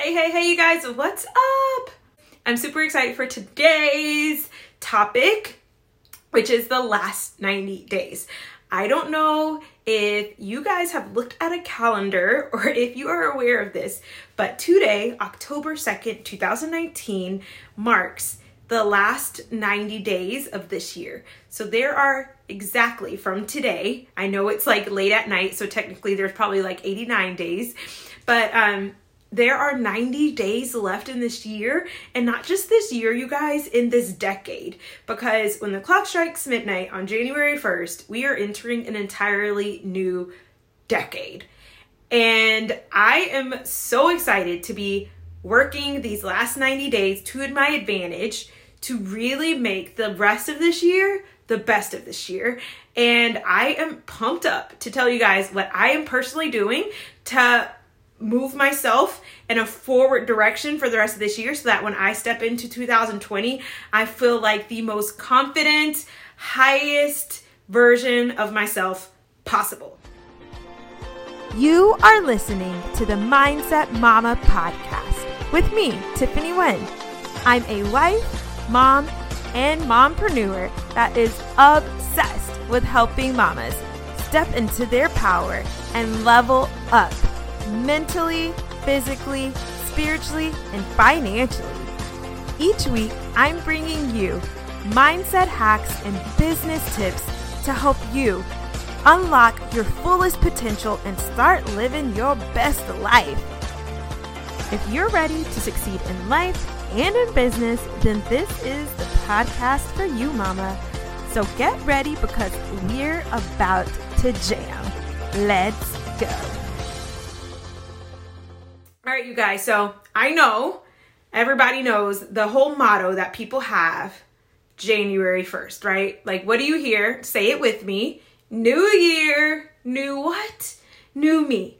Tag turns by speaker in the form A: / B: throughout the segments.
A: Hey, hey, hey, you guys, what's up? I'm super excited for today's topic, which is the last 90 days. I don't know if you guys have looked at a calendar or if you are aware of this, but today, October 2nd, 2019, marks the last 90 days of this year. So there are exactly from today, I know it's like late at night, so technically there's probably like 89 days, but um there are 90 days left in this year, and not just this year, you guys, in this decade. Because when the clock strikes midnight on January 1st, we are entering an entirely new decade. And I am so excited to be working these last 90 days to my advantage to really make the rest of this year the best of this year. And I am pumped up to tell you guys what I am personally doing to move myself in a forward direction for the rest of this year so that when I step into 2020, I feel like the most confident, highest version of myself possible.
B: You are listening to the Mindset Mama podcast with me, Tiffany Wen. I'm a wife, mom, and mompreneur that is obsessed with helping mamas step into their power and level up mentally, physically, spiritually, and financially. Each week, I'm bringing you mindset hacks and business tips to help you unlock your fullest potential and start living your best life. If you're ready to succeed in life and in business, then this is the podcast for you, mama. So get ready because we're about to jam. Let's go.
A: Right, you guys. So I know everybody knows the whole motto that people have January 1st, right? Like, what do you hear? Say it with me. New year, new what? New me.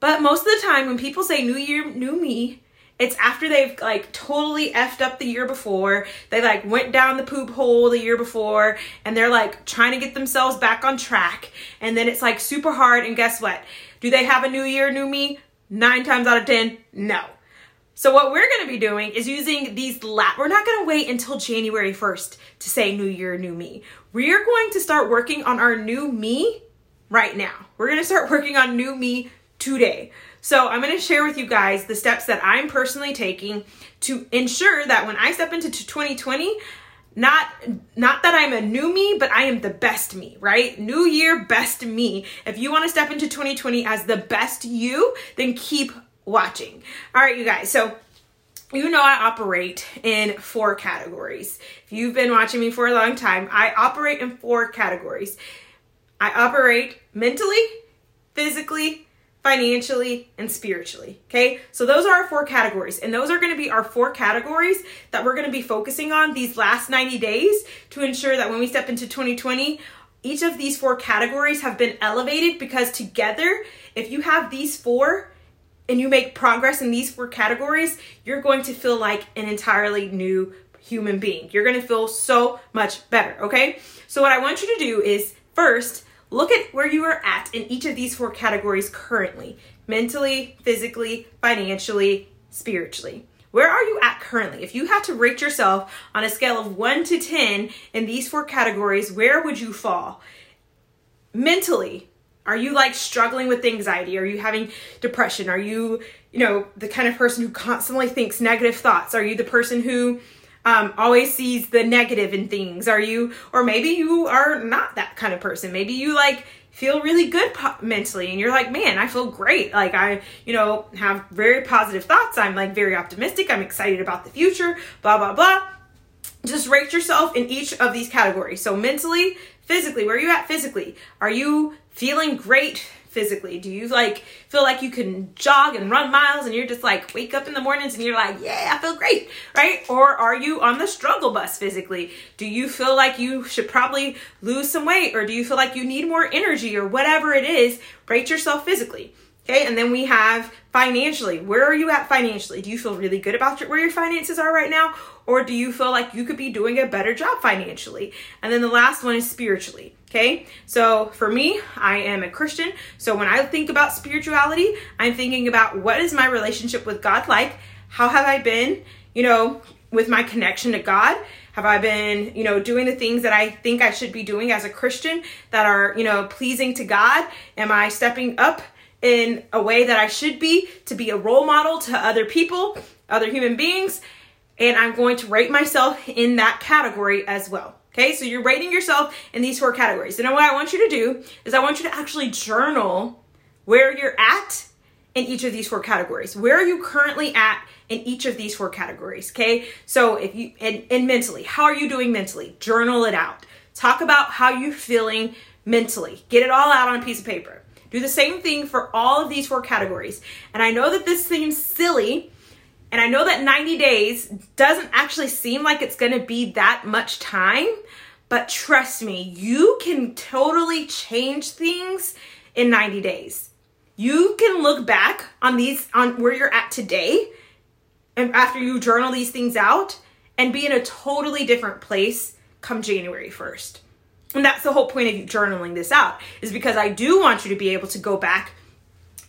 A: But most of the time, when people say new year, new me, it's after they've like totally effed up the year before. They like went down the poop hole the year before and they're like trying to get themselves back on track. And then it's like super hard. And guess what? Do they have a new year, new me? Nine times out of 10, no. So what we're going to be doing is using these lap. We're not going to wait until January 1st to say new year, new me. We are going to start working on our new me right now. We're going to start working on new me today. So I'm going to share with you guys the steps that I'm personally taking to ensure that when I step into 2020, not not that I'm a new me, but I am the best me, right? New year, best me. If you want to step into 2020 as the best you, then keep watching. All right, you guys. So you know I operate in four categories. If you've been watching me for a long time, I operate in four categories. I operate mentally, physically, financially, and spiritually. Okay, so those are our four categories, and those are going to be our four categories that we're going to be focusing on these last 90 days to ensure that when we step into 2020, each of these four categories have been elevated because together, if you have these four and you make progress in these four categories, you're going to feel like an entirely new human being. You're going to feel so much better, okay? So, what I want you to do is first, Look at where you are at in each of these four categories currently mentally, physically, financially, spiritually. Where are you at currently? If you had to rate yourself on a scale of 1 to 10 in these four categories, where would you fall? Mentally, are you like struggling with anxiety? Are you having depression? Are you, you know, the kind of person who constantly thinks negative thoughts? Are you the person who um, always sees the negative in things? Are you, or maybe you are not that kind of person. Maybe you like feel really good po- mentally and you're like, man, I feel great. Like I, you know, have very positive thoughts. I'm like very optimistic. I'm excited about the future, blah, blah, blah. Just rate yourself in each of these categories. So mentally, physically, where are you at physically? Are you feeling great physically? Do you like feel like you can jog and run miles and you're just like wake up in the mornings and you're like, yeah, I feel great, right? Or are you on the struggle bus physically? Do you feel like you should probably lose some weight or do you feel like you need more energy or whatever it is? Rate yourself physically. Okay, and then we have financially. Where are you at financially? Do you feel really good about your, where your finances are right now? Or do you feel like you could be doing a better job financially? And then the last one is spiritually. Okay, so for me, I am a Christian. So when I think about spirituality, I'm thinking about what is my relationship with God like? How have I been, you know, with my connection to God? Have I been, you know, doing the things that I think I should be doing as a Christian that are, you know, pleasing to God? Am I stepping up in a way that I should be to be a role model to other people, other human beings? And I'm going to rate myself in that category as well. Okay, so you're rating yourself in these four categories. And what I want you to do is I want you to actually journal where you're at in each of these four categories. Where are you currently at in each of these four categories? Okay. So if you, and, and mentally, how are you doing mentally? Journal it out. Talk about how you're feeling mentally. Get it all out on a piece of paper. Do the same thing for all of these four categories. And I know that this seems silly, and I know that 90 days doesn't actually seem like it's to be that much time, but trust me, you can totally change things in 90 days you can look back on these on where you're at today and after you journal these things out and be in a totally different place come January 1st. And that's the whole point of journaling this out is because I do want you to be able to go back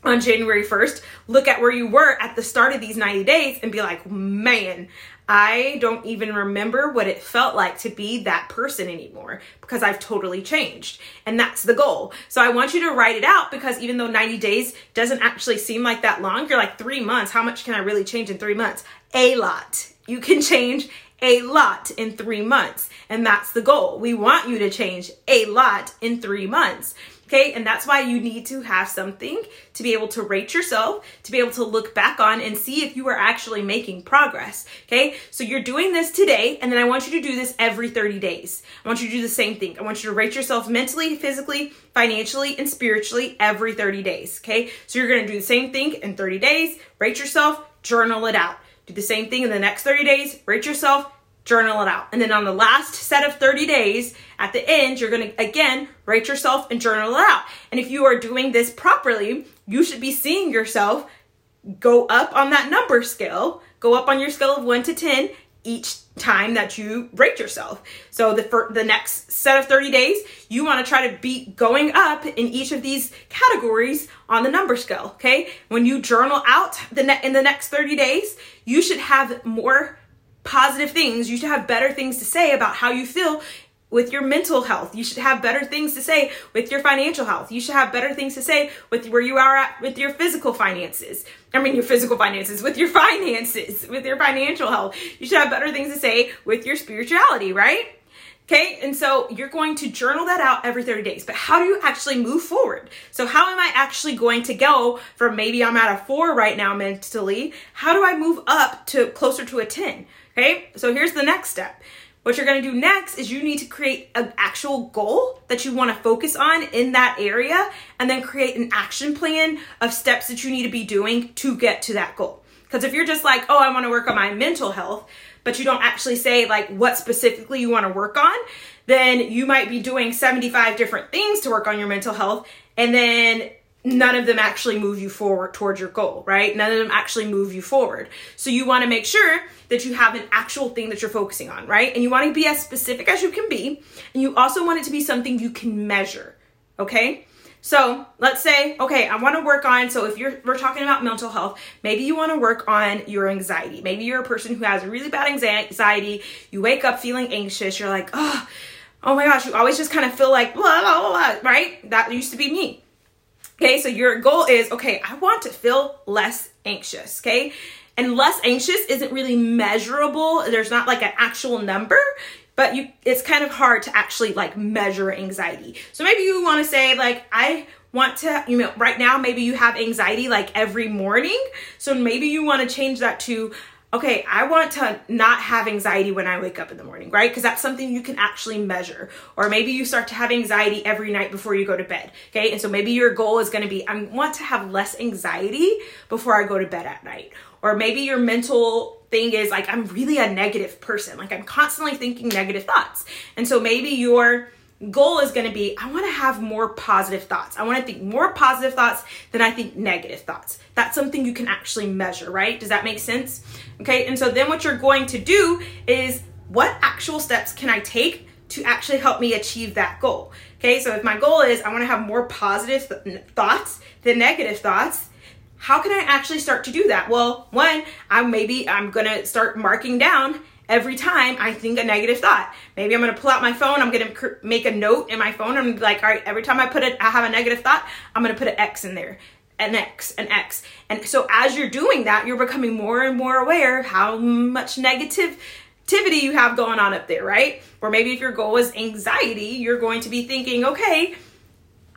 A: on January 1st, look at where you were at the start of these 90 days and be like, man, I don't even remember what it felt like to be that person anymore because I've totally changed. And that's the goal. So I want you to write it out because even though 90 days doesn't actually seem like that long, you're like three months. How much can I really change in three months? A lot. You can change a lot in three months. And that's the goal. We want you to change a lot in three months. Okay, and that's why you need to have something to be able to rate yourself, to be able to look back on and see if you are actually making progress. Okay, so you're doing this today, and then I want you to do this every 30 days. I want you to do the same thing. I want you to rate yourself mentally, physically, financially, and spiritually every 30 days. Okay, so you're gonna do the same thing in 30 days, rate yourself, journal it out. Do the same thing in the next 30 days, rate yourself, journal it out. And then on the last set of 30 days, at the end, you're to again rate yourself and journal it out. And if you are doing this properly, you should be seeing yourself go up on that number scale, go up on your scale of 1 to 10 each time that you rate yourself. So the for the next set of 30 days, you want to try to be going up in each of these categories on the number scale, okay? When you journal out the ne- in the next 30 days, you should have more positive things. You should have better things to say about how you feel with your mental health. You should have better things to say with your financial health. You should have better things to say with where you are at with your physical finances. I mean, your physical finances, with your finances, with your financial health. You should have better things to say with your spirituality, right? Okay, and so you're going to journal that out every 30 days. But how do you actually move forward? So, how am I actually going to go from maybe I'm at a four right now mentally? How do I move up to closer to a 10? Okay, so here's the next step. What you're gonna do next is you need to create an actual goal that you wanna focus on in that area and then create an action plan of steps that you need to be doing to get to that goal. Because if you're just like, oh, I wanna work on my mental health, but you don't actually say like what specifically you wanna work on, then you might be doing 75 different things to work on your mental health and then none of them actually move you forward towards your goal, right? None of them actually move you forward. So you want to make sure that you have an actual thing that you're focusing on, right? And you want to be as specific as you can be. And you also want it to be something you can measure, okay? So let's say, okay, I want to work on. So if you're we're talking about mental health, maybe you want to work on your anxiety. Maybe you're a person who has really bad anxiety. You wake up feeling anxious. You're like, oh, oh my gosh, you always just kind of feel like blah blah blah, right? That used to be me. Okay, so your goal is okay, I want to feel less anxious, okay? And less anxious isn't really measurable. There's not like an actual number, but you it's kind of hard to actually like measure anxiety. So maybe you want to say like I want to, you know, right now maybe you have anxiety like every morning. So maybe you want to change that to okay, I want to not have anxiety when I wake up in the morning, right? Because that's something you can actually measure. Or maybe you start to have anxiety every night before you go to bed, okay? And so maybe your goal is going to be I want to have less anxiety before I go to bed at night. Or maybe your mental thing is like I'm really a negative person. Like I'm constantly thinking negative thoughts. And so maybe your goal is going to be I want to have more positive thoughts. I want to think more positive thoughts than I think negative thoughts. That's something you can actually measure, right? Does that make sense? Okay, and so then what you're going to do is what actual steps can I take to actually help me achieve that goal? Okay, so if my goal is I want to have more positive th- thoughts than negative thoughts, how can I actually start to do that? Well, one, I'm maybe I'm gonna start marking down every time I think a negative thought. Maybe I'm gonna pull out my phone. I'm gonna cr- make a note in my phone. I'm like, all right, every time I put it, I have a negative thought. I'm gonna put an X in there, an X, an X. And so as you're doing that, you're becoming more and more aware how much negative activity you have going on up there, right? Or maybe if your goal is anxiety, you're going to be thinking, okay,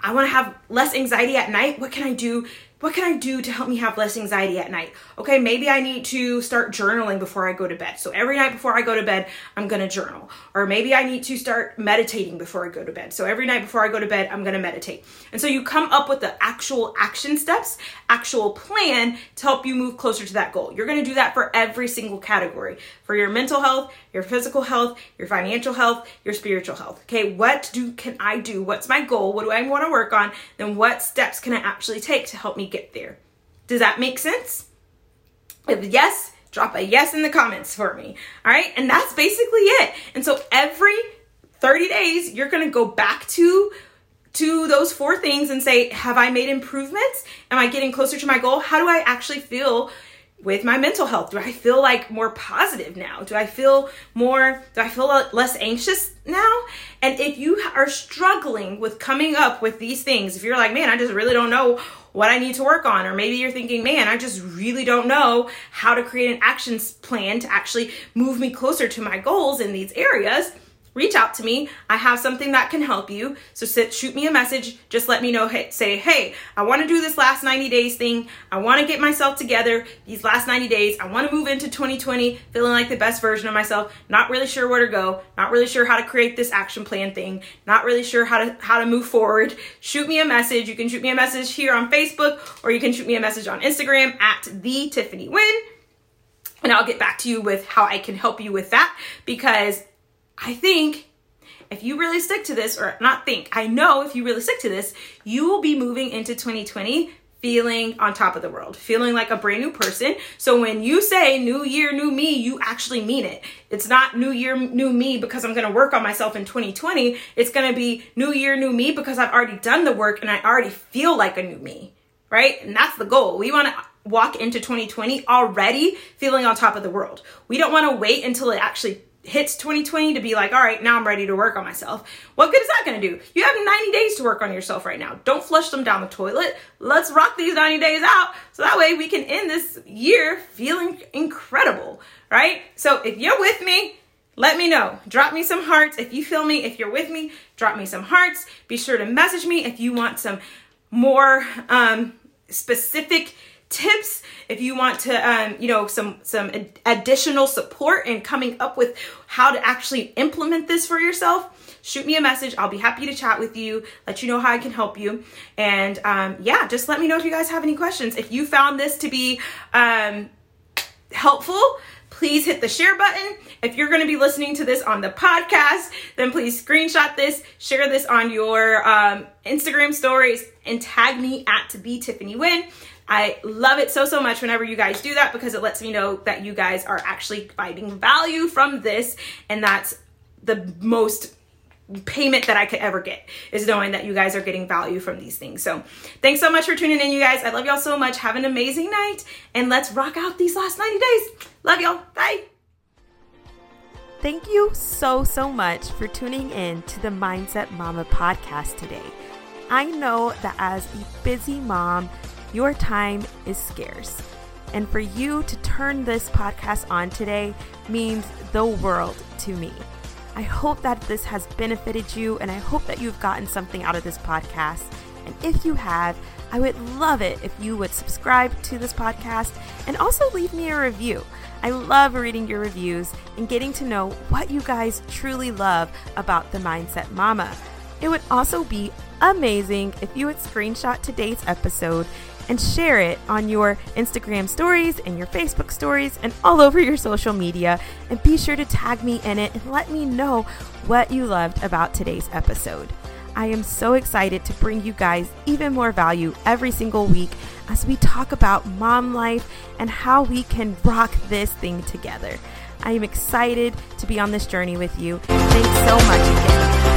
A: I want to have less anxiety at night. What can I do what can I do to help me have less anxiety at night? Okay, maybe I need to start journaling before I go to bed. So every night before I go to bed, I'm gonna journal. Or maybe I need to start meditating before I go to bed. So every night before I go to bed, I'm gonna meditate. And so you come up with the actual action steps, actual plan to help you move closer to that goal. You're gonna do that for every single category for your mental health, your physical health, your financial health, your spiritual health. Okay, what do can I do? What's my goal? What do I want to work on? Then what steps can I actually take to help me get there. Does that make sense? If yes, drop a yes in the comments for me. All right. And that's basically it. And so every 30 days, you're going to go back to to those four things and say, have I made improvements? Am I getting closer to my goal? How do I actually feel with my mental health? Do I feel like more positive now? Do I feel more, do I feel less anxious now? And if you are struggling with coming up with these things, if you're like, man, I just really don't know what I need to work on. Or maybe you're thinking, man, I just really don't know how to create an action plan to actually move me closer to my goals in these areas reach out to me. I have something that can help you. So sit, shoot me a message. Just let me know. Hey, say, hey, I want to do this last 90 days thing. I want to get myself together these last 90 days. I want to move into 2020 feeling like the best version of myself. Not really sure where to go. Not really sure how to create this action plan thing. Not really sure how to how to move forward. Shoot me a message. You can shoot me a message here on Facebook or you can shoot me a message on Instagram at the Tiffany Win. And I'll get back to you with how I can help you with that because I think if you really stick to this, or not think, I know if you really stick to this, you will be moving into 2020 feeling on top of the world, feeling like a brand new person. So when you say new year, new me, you actually mean it. It's not new year, new me because I'm going to work on myself in 2020. It's going to be new year, new me because I've already done the work and I already feel like a new me, right? And that's the goal. We want to walk into 2020 already feeling on top of the world. We don't want to wait until it actually hits 2020 to be like, all right, now I'm ready to work on myself. What good is that going to do? You have 90 days to work on yourself right now. Don't flush them down the toilet. Let's rock these 90 days out so that way we can end this year feeling incredible, right? So if you're with me, let me know. Drop me some hearts. If you feel me, if you're with me, drop me some hearts. Be sure to message me if you want some more um, specific tips if you want to um, you know some some additional support in coming up with how to actually implement this for yourself shoot me a message i'll be happy to chat with you let you know how i can help you and um, yeah just let me know if you guys have any questions if you found this to be um, helpful please hit the share button. If you're going to be listening to this on the podcast, then please screenshot this, share this on your um, Instagram stories, and tag me at to be Tiffany Win. I love it so, so much whenever you guys do that because it lets me know that you guys are actually finding value from this. And that's the most payment that I could ever get is knowing that you guys are getting value from these things. So thanks so much for tuning in, you guys. I love y'all so much. Have an amazing night and let's rock out these last 90 days. Love y'all. Bye.
B: Thank you so, so much for tuning in to the Mindset Mama podcast today. I know that as a busy mom, your time is scarce. And for you to turn this podcast on today means the world to me. I hope that this has benefited you, and I hope that you've gotten something out of this podcast. And if you have, I would love it if you would subscribe to this podcast and also leave me a review. I love reading your reviews and getting to know what you guys truly love about the Mindset Mama. It would also be amazing if you would screenshot today's episode and share it on your Instagram stories and your Facebook stories and all over your social media. And be sure to tag me in it and let me know what you loved about today's episode. I am so excited to bring you guys even more value every single week as we talk about mom life and how we can rock this thing together. I am excited to be on this journey with you. Thanks so much again